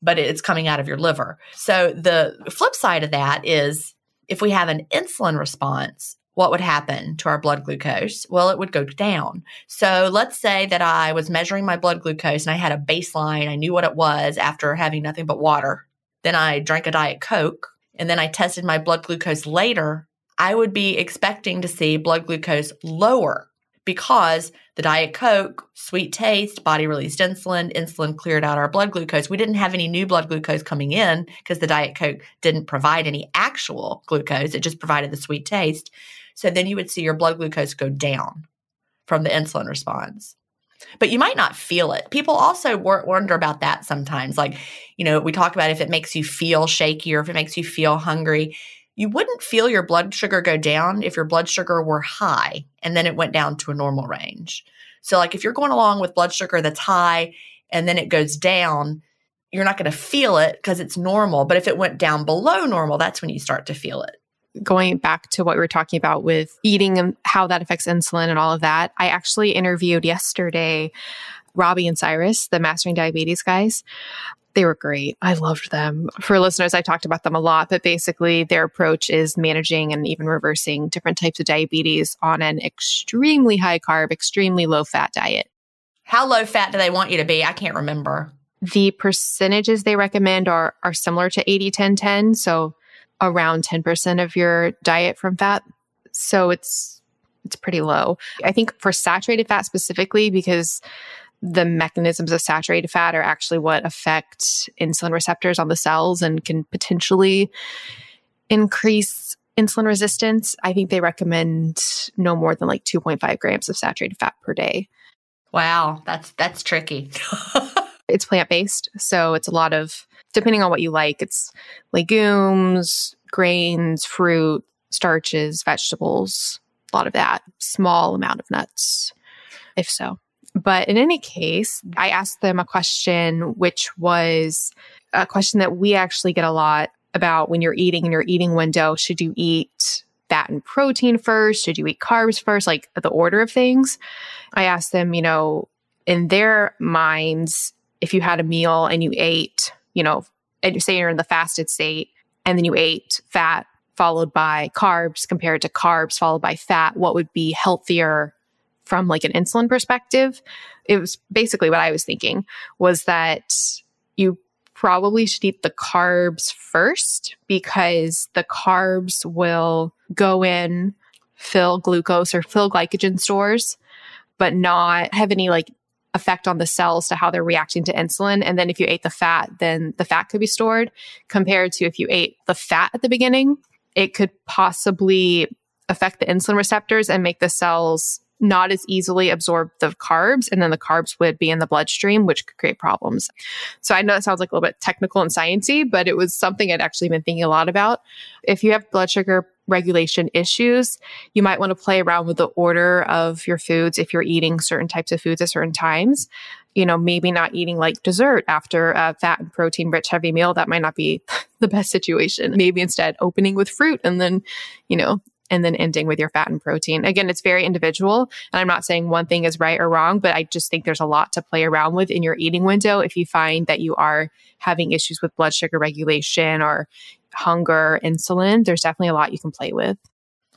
but it's coming out of your liver. So the flip side of that is if we have an insulin response, what would happen to our blood glucose? Well, it would go down. So let's say that I was measuring my blood glucose and I had a baseline. I knew what it was after having nothing but water. Then I drank a Diet Coke and then I tested my blood glucose later I would be expecting to see blood glucose lower because the Diet Coke, sweet taste, body released insulin, insulin cleared out our blood glucose. We didn't have any new blood glucose coming in because the Diet Coke didn't provide any actual glucose, it just provided the sweet taste. So then you would see your blood glucose go down from the insulin response. But you might not feel it. People also wonder about that sometimes. Like, you know, we talk about if it makes you feel shaky or if it makes you feel hungry you wouldn't feel your blood sugar go down if your blood sugar were high and then it went down to a normal range. So, like if you're going along with blood sugar that's high and then it goes down, you're not going to feel it because it's normal. But if it went down below normal, that's when you start to feel it. Going back to what we were talking about with eating and how that affects insulin and all of that, I actually interviewed yesterday Robby and Cyrus, the Mastering Diabetes guys. They were great. I loved them. For listeners, I talked about them a lot, but basically their approach is managing and even reversing different types of diabetes on an extremely high carb, extremely low fat diet. How low fat do they want you to be? I can't remember. The percentages they recommend are are similar to 80 10 10, so around 10% of your diet from fat. So it's it's pretty low. I think for saturated fat specifically because the mechanisms of saturated fat are actually what affect insulin receptors on the cells and can potentially increase insulin resistance. I think they recommend no more than like 2.5 grams of saturated fat per day. Wow, that's that's tricky. it's plant-based, so it's a lot of depending on what you like, it's legumes, grains, fruit, starches, vegetables, a lot of that, small amount of nuts if so. But in any case, I asked them a question, which was a question that we actually get a lot about when you're eating in your eating window. Should you eat fat and protein first? Should you eat carbs first? Like the order of things. I asked them, you know, in their minds, if you had a meal and you ate, you know, and say you're in the fasted state and then you ate fat followed by carbs compared to carbs followed by fat, what would be healthier from like an insulin perspective, it was basically what I was thinking was that you probably should eat the carbs first because the carbs will go in, fill glucose or fill glycogen stores, but not have any like effect on the cells to how they're reacting to insulin. And then if you ate the fat, then the fat could be stored compared to if you ate the fat at the beginning, it could possibly affect the insulin receptors and make the cells not as easily absorb the carbs, and then the carbs would be in the bloodstream, which could create problems. So I know it sounds like a little bit technical and sciencey, but it was something I'd actually been thinking a lot about. If you have blood sugar regulation issues, you might want to play around with the order of your foods if you're eating certain types of foods at certain times. You know, maybe not eating like dessert after a fat and protein rich heavy meal. That might not be the best situation. Maybe instead opening with fruit and then, you know, and then ending with your fat and protein. Again, it's very individual. And I'm not saying one thing is right or wrong, but I just think there's a lot to play around with in your eating window. If you find that you are having issues with blood sugar regulation or hunger, insulin, there's definitely a lot you can play with.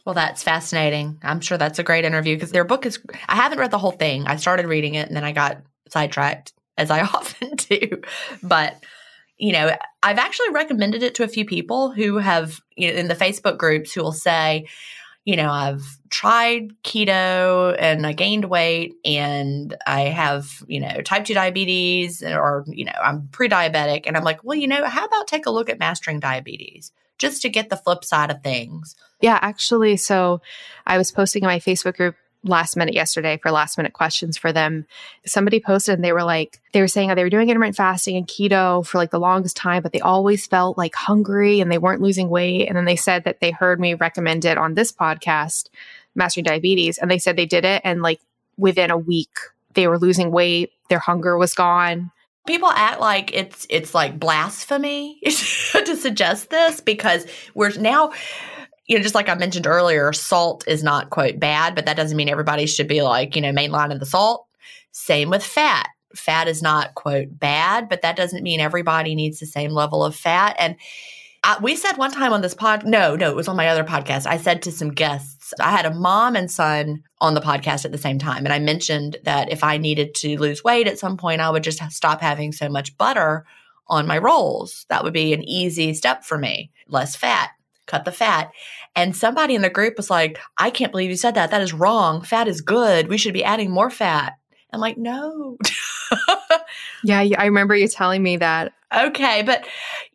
Well, that's fascinating. I'm sure that's a great interview because their book is, I haven't read the whole thing. I started reading it and then I got sidetracked, as I often do. But, you know, I've actually recommended it to a few people who have, you know, in the Facebook groups who will say, you know, I've tried keto and I gained weight and I have, you know, type 2 diabetes or, you know, I'm pre diabetic. And I'm like, well, you know, how about take a look at mastering diabetes just to get the flip side of things? Yeah, actually. So I was posting in my Facebook group last minute yesterday for last minute questions for them. Somebody posted and they were like, they were saying they were doing intermittent fasting and keto for like the longest time, but they always felt like hungry and they weren't losing weight. And then they said that they heard me recommend it on this podcast, Mastering Diabetes, and they said they did it. And like within a week, they were losing weight, their hunger was gone. People act like it's it's like blasphemy to suggest this because we're now you know, just like I mentioned earlier, salt is not quote bad, but that doesn't mean everybody should be like, you know, mainlining the salt. Same with fat. Fat is not quote bad, but that doesn't mean everybody needs the same level of fat. And I, we said one time on this pod, no, no, it was on my other podcast. I said to some guests, I had a mom and son on the podcast at the same time. And I mentioned that if I needed to lose weight at some point, I would just stop having so much butter on my rolls. That would be an easy step for me, less fat cut the fat. And somebody in the group was like, I can't believe you said that. That is wrong. Fat is good. We should be adding more fat. I'm like, no. yeah, I remember you telling me that. Okay, but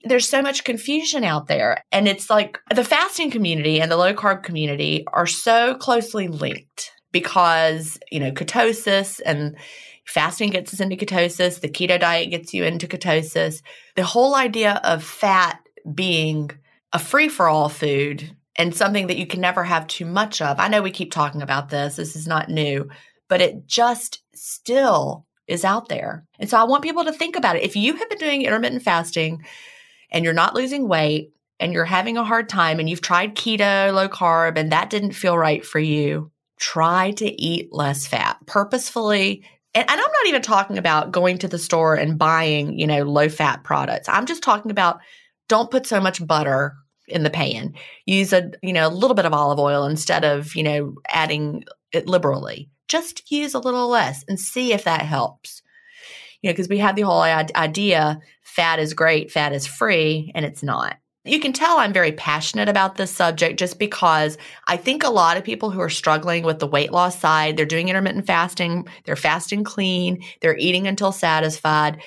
there's so much confusion out there. And it's like the fasting community and the low carb community are so closely linked because, you know, ketosis and fasting gets us into ketosis, the keto diet gets you into ketosis. The whole idea of fat being a free for all food and something that you can never have too much of. I know we keep talking about this, this is not new, but it just still is out there. And so I want people to think about it. If you have been doing intermittent fasting and you're not losing weight and you're having a hard time and you've tried keto, low carb, and that didn't feel right for you, try to eat less fat purposefully. And, and I'm not even talking about going to the store and buying, you know, low fat products. I'm just talking about don't put so much butter in the pan. Use a, you know, a little bit of olive oil instead of, you know, adding it liberally. Just use a little less and see if that helps. You know, because we have the whole idea fat is great, fat is free, and it's not. You can tell I'm very passionate about this subject just because I think a lot of people who are struggling with the weight loss side, they're doing intermittent fasting, they're fasting clean, they're eating until satisfied,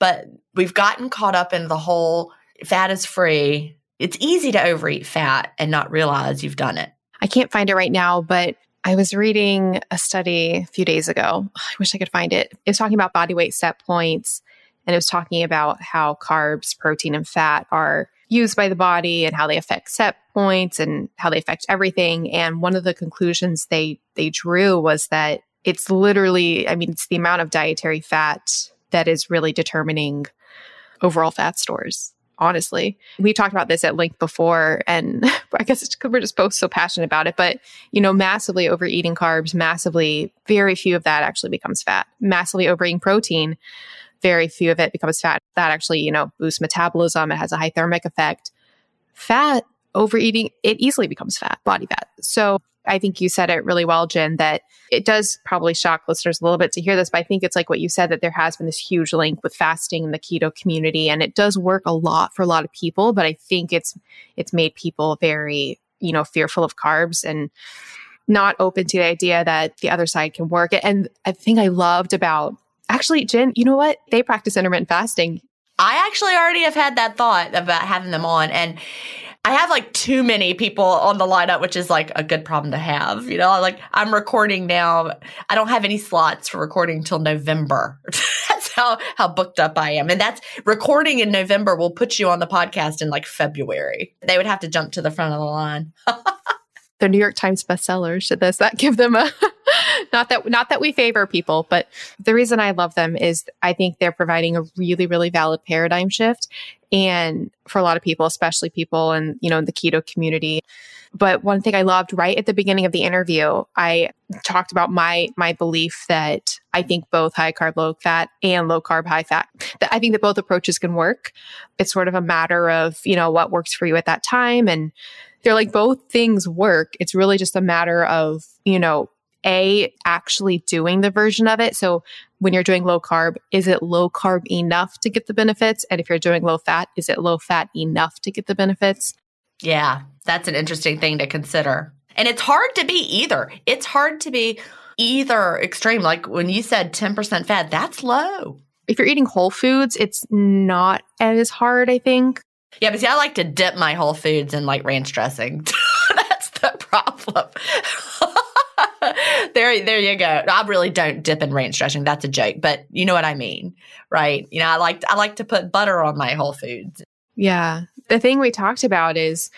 but we've gotten caught up in the whole fat is free. It's easy to overeat fat and not realize you've done it. I can't find it right now, but I was reading a study a few days ago. I wish I could find it. It was talking about body weight set points and it was talking about how carbs, protein, and fat are used by the body and how they affect set points and how they affect everything. And one of the conclusions they they drew was that it's literally, I mean, it's the amount of dietary fat that is really determining overall fat stores honestly. We talked about this at length before, and I guess we're just both so passionate about it. But, you know, massively overeating carbs, massively, very few of that actually becomes fat. Massively overeating protein, very few of it becomes fat. That actually, you know, boosts metabolism. It has a high thermic effect. Fat, overeating, it easily becomes fat, body fat. So I think you said it really well, Gin, that it does probably shock listeners a little bit to hear this, but I think it's like what you said that there has been this huge link with fasting in the keto community and it does work a lot for a lot of people, but I think it's it's made people very, you know, fearful of carbs and not open to the idea that the other side can work. And I think I loved about actually, Gin, you know what? They practice intermittent fasting. I actually already have had that thought about having them on. And I have like too many people on the lineup, which is like a good problem to have. You know, like I'm recording now. I don't have any slots for recording until November. that's how how booked up I am. And that's recording in November will put you on the podcast in like February. They would have to jump to the front of the line. the New York Times bestseller. Should this that give them a not that not that we favor people, but the reason I love them is I think they're providing a really really valid paradigm shift and for a lot of people, especially people in, you know, the keto community. But one thing I loved right at the beginning of the interview, I talked about my my belief that I think both high carb low fat and low carb high fat that I think that both approaches can work. It's sort of a matter of, you know, what works for you at that time and they're like both things work. It's really just a matter of, you know, a actually doing the version of it. So when you're doing low carb, is it low carb enough to get the benefits? And if you're doing low fat, is it low fat enough to get the benefits? Yeah, that's an interesting thing to consider. And it's hard to be either. It's hard to be either extreme. Like when you said 10% fat, that's low. If you're eating whole foods, it's not as hard, I think. Yeah, but see, I like to dip my whole foods in like ranch dressing. that's the problem. there, there you go. I really don't dip in ranch dressing. That's a joke, but you know what I mean, right? You know, I like I like to put butter on my whole foods. Yeah, the thing we talked about is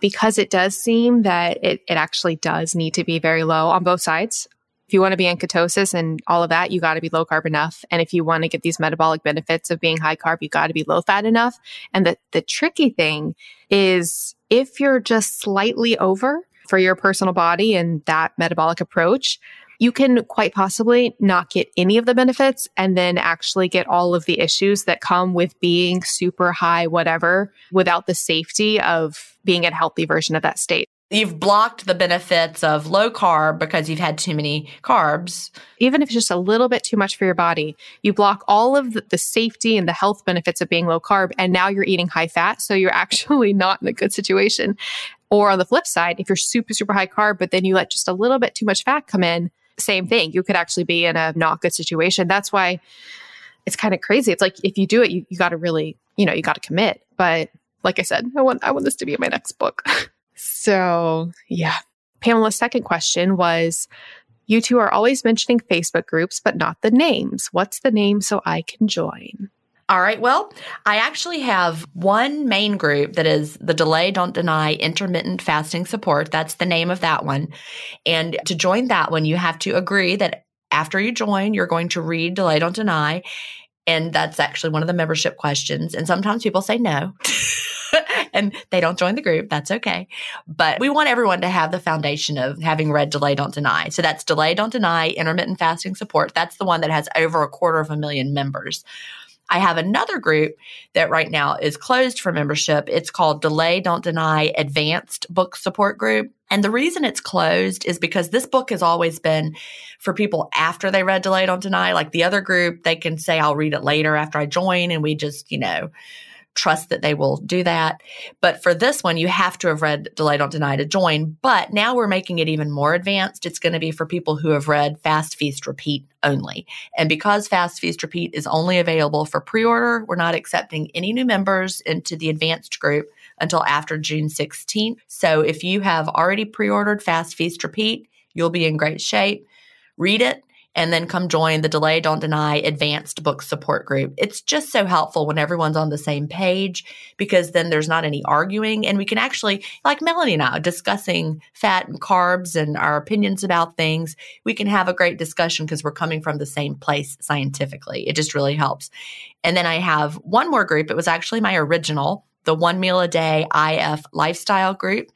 because it does seem that it, it actually does need to be very low on both sides. If you want to be in ketosis and all of that, you got to be low carb enough. And if you want to get these metabolic benefits of being high carb, you got to be low fat enough. And the, the tricky thing is if you're just slightly over, for your personal body and that metabolic approach, you can quite possibly not get any of the benefits and then actually get all of the issues that come with being super high, whatever, without the safety of being a healthy version of that state. You've blocked the benefits of low carb because you've had too many carbs. Even if it's just a little bit too much for your body, you block all of the safety and the health benefits of being low carb. And now you're eating high fat. So you're actually not in a good situation. Or on the flip side, if you're super, super high carb, but then you let just a little bit too much fat come in, same thing. You could actually be in a not good situation. That's why it's kind of crazy. It's like if you do it, you, you got to really, you know, you got to commit. But like I said, I want I want this to be in my next book. so yeah. Pamela's second question was you two are always mentioning Facebook groups, but not the names. What's the name so I can join? All right. Well, I actually have one main group that is the Delay Don't Deny Intermittent Fasting Support. That's the name of that one. And to join that one, you have to agree that after you join, you're going to read Delay Don't Deny. And that's actually one of the membership questions. And sometimes people say no. and they don't join the group. That's okay. But we want everyone to have the foundation of having read Delay Don't Deny. So that's Delay Don't Deny Intermittent Fasting Support. That's the one that has over a quarter of a million members. I have another group that right now is closed for membership. It's called Delay Don't Deny Advanced Book Support Group. And the reason it's closed is because this book has always been for people after they read Delay Don't Deny. Like the other group, they can say, I'll read it later after I join. And we just, you know, trust that they will do that. But for this one, you have to have read Delay Don't Deny to join. But now we're making it even more advanced. It's going to be for people who have read Fast Feast Repeat only. And because Fast Feast Repeat is only available for pre order, we're not accepting any new members into the advanced group until after June 16th. So if you have already pre ordered Fast Feast Repeat, you'll be in great shape. Read it, and then come join the Delay Don't Deny Advanced Book Support Group. It's just so helpful when everyone's on the same page because then there's not any arguing and we can actually, like Melanie and I, discussing fat and carbs and our opinions about things. We can have a great discussion because we're coming from the same place scientifically. It just really helps. And then I have one more group. It was actually my original, the One Meal a Day IF Lifestyle Group.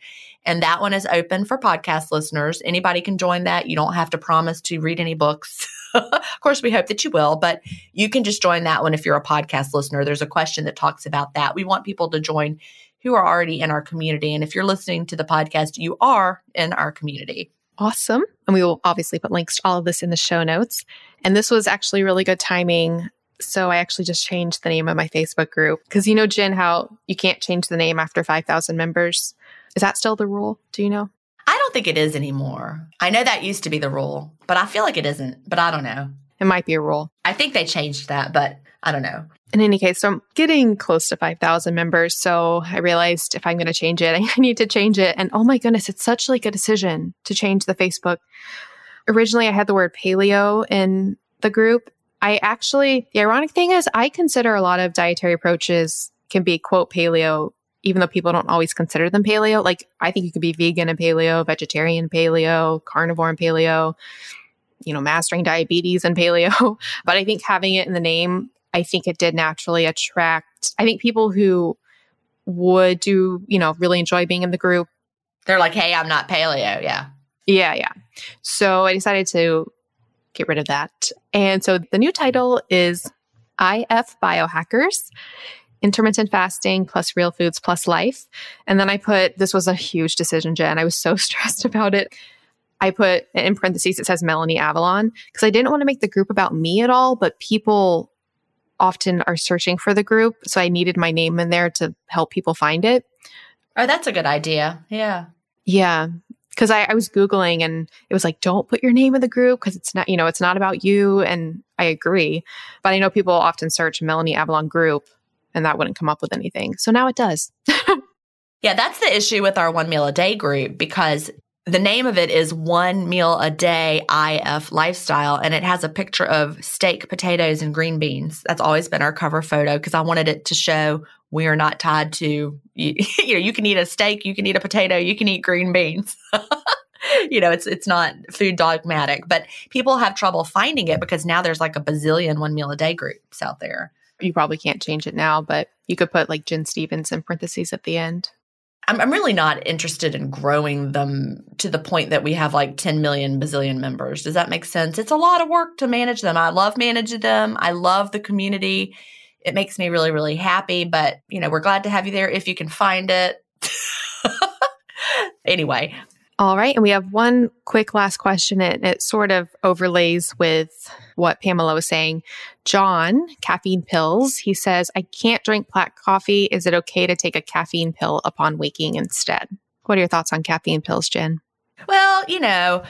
And that one is open for podcast listeners. Anybody can join that. You don't have to promise to read any books. of course, we hope that you will, but you can just join that one if you're a podcast listener. There's a question that talks about that. We want people to join who are already in our community. And if you're listening to the podcast, you are in our community. Awesome. And we will obviously put links to all of this in the show notes. And this was actually really good timing. So I actually just changed the name of my Facebook group because you know, Gin, how you can't change the name after 5,000 members. Is that still the rule? Do you know? I don't think it is anymore. I know that used to be the rule, but I feel like it isn't. But I don't know. It might be a rule. I think they changed that, but I don't know. In any case, so I'm getting close to 5,000 members. So I realized if I'm going to change it, I need to change it. And oh my goodness, it's such like a decision to change the Facebook. Originally, I had the word paleo in the group. I actually, the ironic thing is, I consider a lot of dietary approaches can be quote paleo even though people don't always consider them paleo, like I think you could be vegan and paleo, vegetarian paleo, carnivore and paleo. you know, mastering diabetes and paleo. but I think having it in the name, I think it did naturally attract, I think people who would do, you know, really enjoy being in the group. They're like, hey, I'm not paleo. Yeah. Yeah, yeah. So I decided to get rid of that. And so the new title is IF Biohackers intermittent fasting plus real foods plus life. And then I put this was a huge decision, Gin. I was so stressed about it. I put in parentheses, it says Melanie Avalon because I didn't want to make the group about me at all, but people often are searching for the group. So I needed my name in there to help people find it. Oh, that's a good idea. Yeah. Yeah. Cause I, I was Googling and it was like, don't put your name in the group because it's not, you know, it's not about you. And I agree. But I know people often search Melanie Avalon group and that wouldn't come up with anything. So now it does. yeah, that's the issue with our one meal a day group because the name of it is One Meal a Day IF Lifestyle, and it has a picture of steak, potatoes, and green beans. That's always been our cover photo because I wanted it to show we are not tied to, you, you know, you can eat a steak, you can eat a potato, you can eat green beans. you know, it's it's not food dogmatic, but people have trouble finding it because now there's like a bazillion one meal a day groups out there. You probably can't change it now, but you could put like Gin Stephens in parentheses at the end. I'm, I'm really not interested in growing them to the point that we have like 10 million bazillion members. Does that make sense? It's a lot of work to manage them. I love managing them. I love the community. It makes me really, really happy. But, you know, we're glad to have you there if you can find it. anyway. All right. And we have one quick last question. and it sort of overlays with what Pamela was saying. John, caffeine pills. He says, I can't drink black coffee. Is it okay to take a caffeine pill upon waking instead? What are your thoughts on caffeine pills, Gin? Well, you know,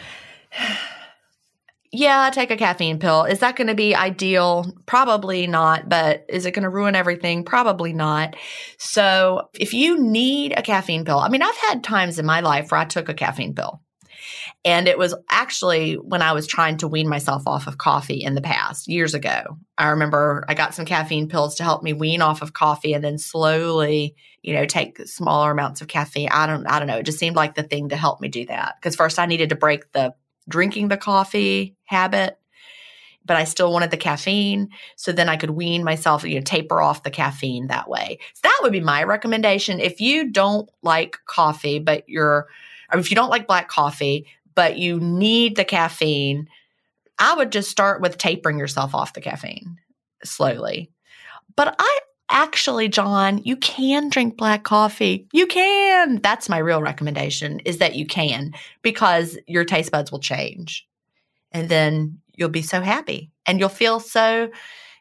yeah, take a caffeine pill. Is that going to be ideal? Probably not. But is it going to ruin everything? Probably not. So if you need a caffeine pill, I mean, I've had times in my life where I took a caffeine pill. And it was actually when I was trying to wean myself off of coffee in the past, years ago. I remember I got some caffeine pills to help me wean off of coffee and then slowly, you know, take smaller amounts of caffeine. I don't I don't know. It just seemed like the thing to help me do that. Because first I needed to break the drinking the coffee habit but I still wanted the caffeine. So then I could wean myself, you know, taper off the caffeine that way. So that would be my recommendation. If you don't like coffee, but you're, or if you don't like black coffee, but you need the caffeine, I would just start with tapering yourself off the caffeine slowly. But I actually, John, you can drink black coffee. You can. That's my real recommendation is that you can because your taste buds will change. And then you'll be so happy and you'll feel so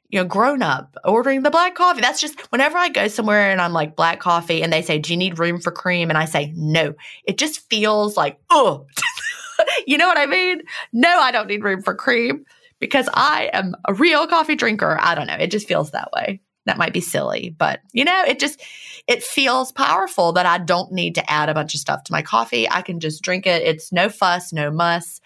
you know, grown up ordering the black coffee. That's just whenever I go somewhere and I'm like black coffee and they say, Do you need room for cream? And I say, No. It just feels like, oh, you know what I mean? No, I don't need room for cream because I am a real coffee drinker. I don't know. It just feels that way. That might be silly, but you know, it just it feels powerful that I don't need to add a bunch of stuff to my coffee. I can just drink it. It's no fuss, no muss,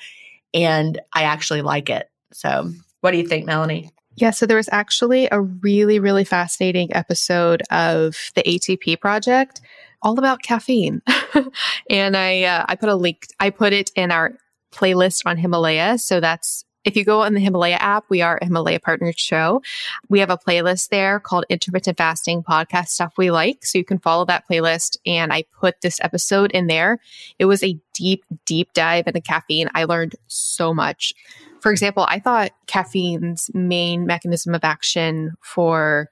and I actually like it. So, what do you think, Melanie? Yeah, so there was actually a really, really fascinating episode of the ATP project all about caffeine. and I uh, I put a link I put it in our playlist on Himalaya. So that's if you go on the Himalaya app, we are a Himalaya partnered show. We have a playlist there called Intermittent Fasting Podcast Stuff We Like. So you can follow that playlist. And I put this episode in there. It was a deep, deep dive into caffeine. I learned so much. For example, I thought caffeine's main mechanism of action for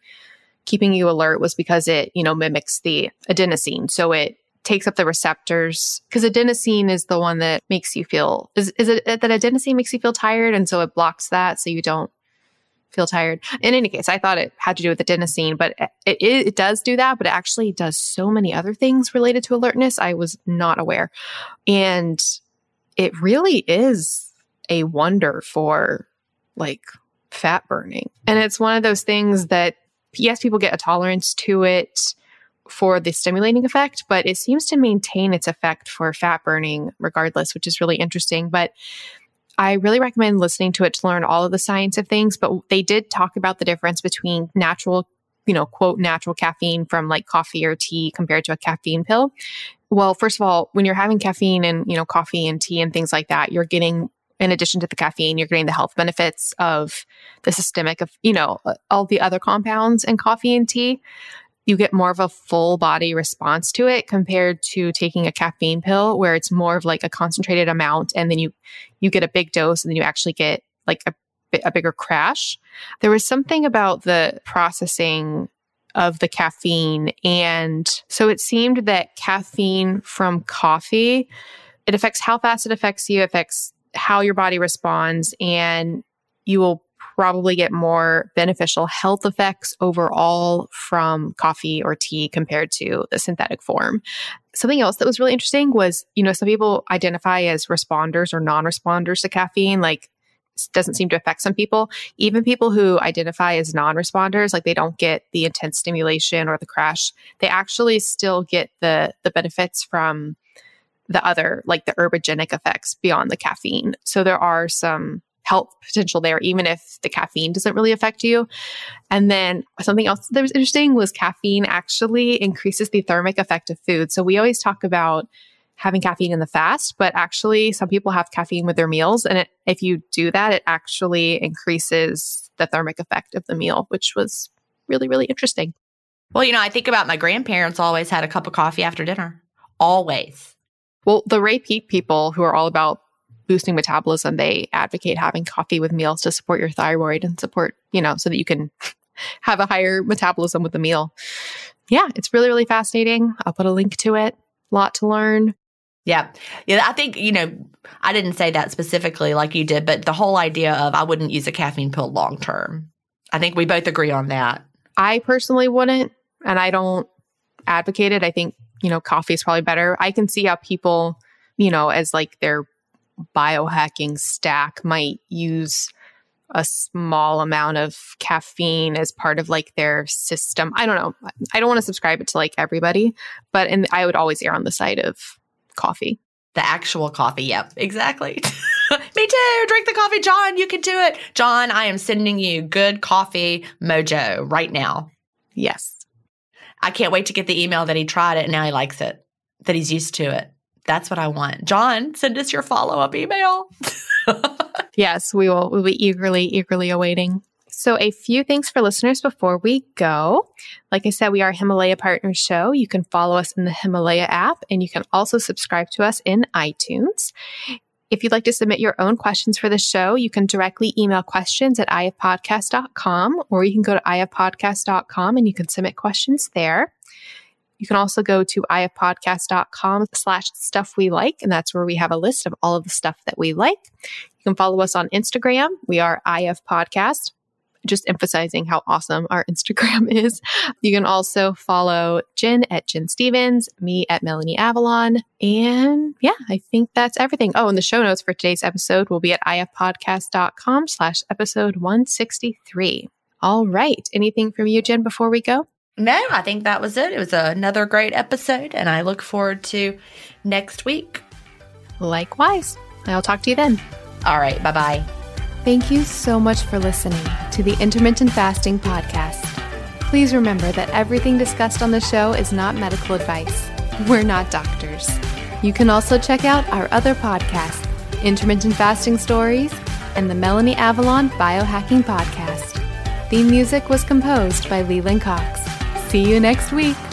keeping you alert was because it, you know, mimics the adenosine. So it takes up the receptors because adenosine is the one that makes you feel is, is it that adenosine makes you feel tired and so it blocks that so you don't feel tired. In any case i thought it had to do with adenosine but it, it, it does do that but it actually does so many other things related to alertness i was not aware. And it really is a wonder for like fat burning. And it's one of those things that yes people get a tolerance to it for the stimulating effect, but it seems to maintain its effect for fat burning regardless, which is really interesting. But I really recommend listening to it to learn all of the science of things. But they did talk about the difference between natural, you know, quote, natural caffeine from like coffee or tea compared to a caffeine pill. Well, first of all, when you're having caffeine and, you know, coffee and tea and things like that, you're getting in addition to the caffeine, you're getting the health benefits of the systemic of, you know, all the other compounds in coffee and tea. You get more of a full body response to it compared to taking a caffeine pill where it's more of like a concentrated amount and then you you get a big dose and then you actually get like a a bigger crash. There was something about the processing of the caffeine and so it seemed that caffeine from coffee it affects how fast it affects you, affects how your body responds, and you will probably get more beneficial health effects overall from coffee or tea compared to the synthetic form. Something else that was really interesting was, you know, some people identify as responders or non responders to caffeine. Like, doesn't seem to affect some people. Even people who identify as non responders, like they don't get the intense stimulation or the crash, they actually still get the the benefits from the other, like the ergogenic effects beyond the caffeine. So there are some health potential there, even if the caffeine doesn't really affect you. And then something else that was interesting was caffeine actually increases the thermic effect of food. So we always talk about having caffeine in the fast, but actually some people have caffeine with their meals. And it, if you do that, it actually increases the thermic effect of the meal, which was really, really interesting. Well, you know, I think about my grandparents always had a cup of coffee after dinner. Always. Well, the Ray people who are all about boosting metabolism, they advocate having coffee with meals to support your thyroid and support, you know, so that you can have a higher metabolism with the meal. Yeah, it's really, really fascinating. I'll put a link to it. A lot to learn. Yeah. Yeah. I think, you know, I didn't say that specifically like you did, but the whole idea of I wouldn't use a caffeine pill long term. I think we both agree on that. I personally wouldn't, and I don't advocate it. I think you know, coffee is probably better. I can see how people, you know, as like their biohacking stack might use a small amount of caffeine as part of like their system. I don't know. I don't want to subscribe it to like everybody, but and I would always err on the side of coffee. The actual coffee. Yep, exactly. Me too. Drink the coffee, John. You can do it. John, I am sending you good coffee mojo right now. Yes. I can't wait to get the email that he tried it and now he likes it, that he's used to it. That's what I want. John, send us your follow up email. yes, we will. We'll be eagerly, eagerly awaiting. So, a few things for listeners before we go. Like I said, we are Himalaya Partners Show. You can follow us in the Himalaya app, and you can also subscribe to us in iTunes. If you'd like to submit your own questions for the show, you can directly email questions at ifpodcast.com or you can go to ifpodcast.com and you can submit questions there. You can also go to ifpodcast.com slash stuff we like, and that's where we have a list of all of the stuff that we like. You can follow us on Instagram. We are IF Podcast just emphasizing how awesome our Instagram is. You can also follow Gin at Gin Stephens, me at Melanie Avalon. And yeah, I think that's everything. Oh, and the show notes for today's episode will be at ifpodcast.com slash episode 163. All right. Anything from you, Gin, before we go? No, I think that was it. It was another great episode, and I look forward to next week. Likewise. I'll talk to you then. All right. Bye bye. Thank you so much for listening to the Intermittent Fasting Podcast. Please remember that everything discussed on the show is not medical advice. We're not doctors. You can also check out our other podcasts, Intermittent Fasting Stories and the Melanie Avalon Biohacking Podcast. Theme music was composed by Leland Cox. See you next week.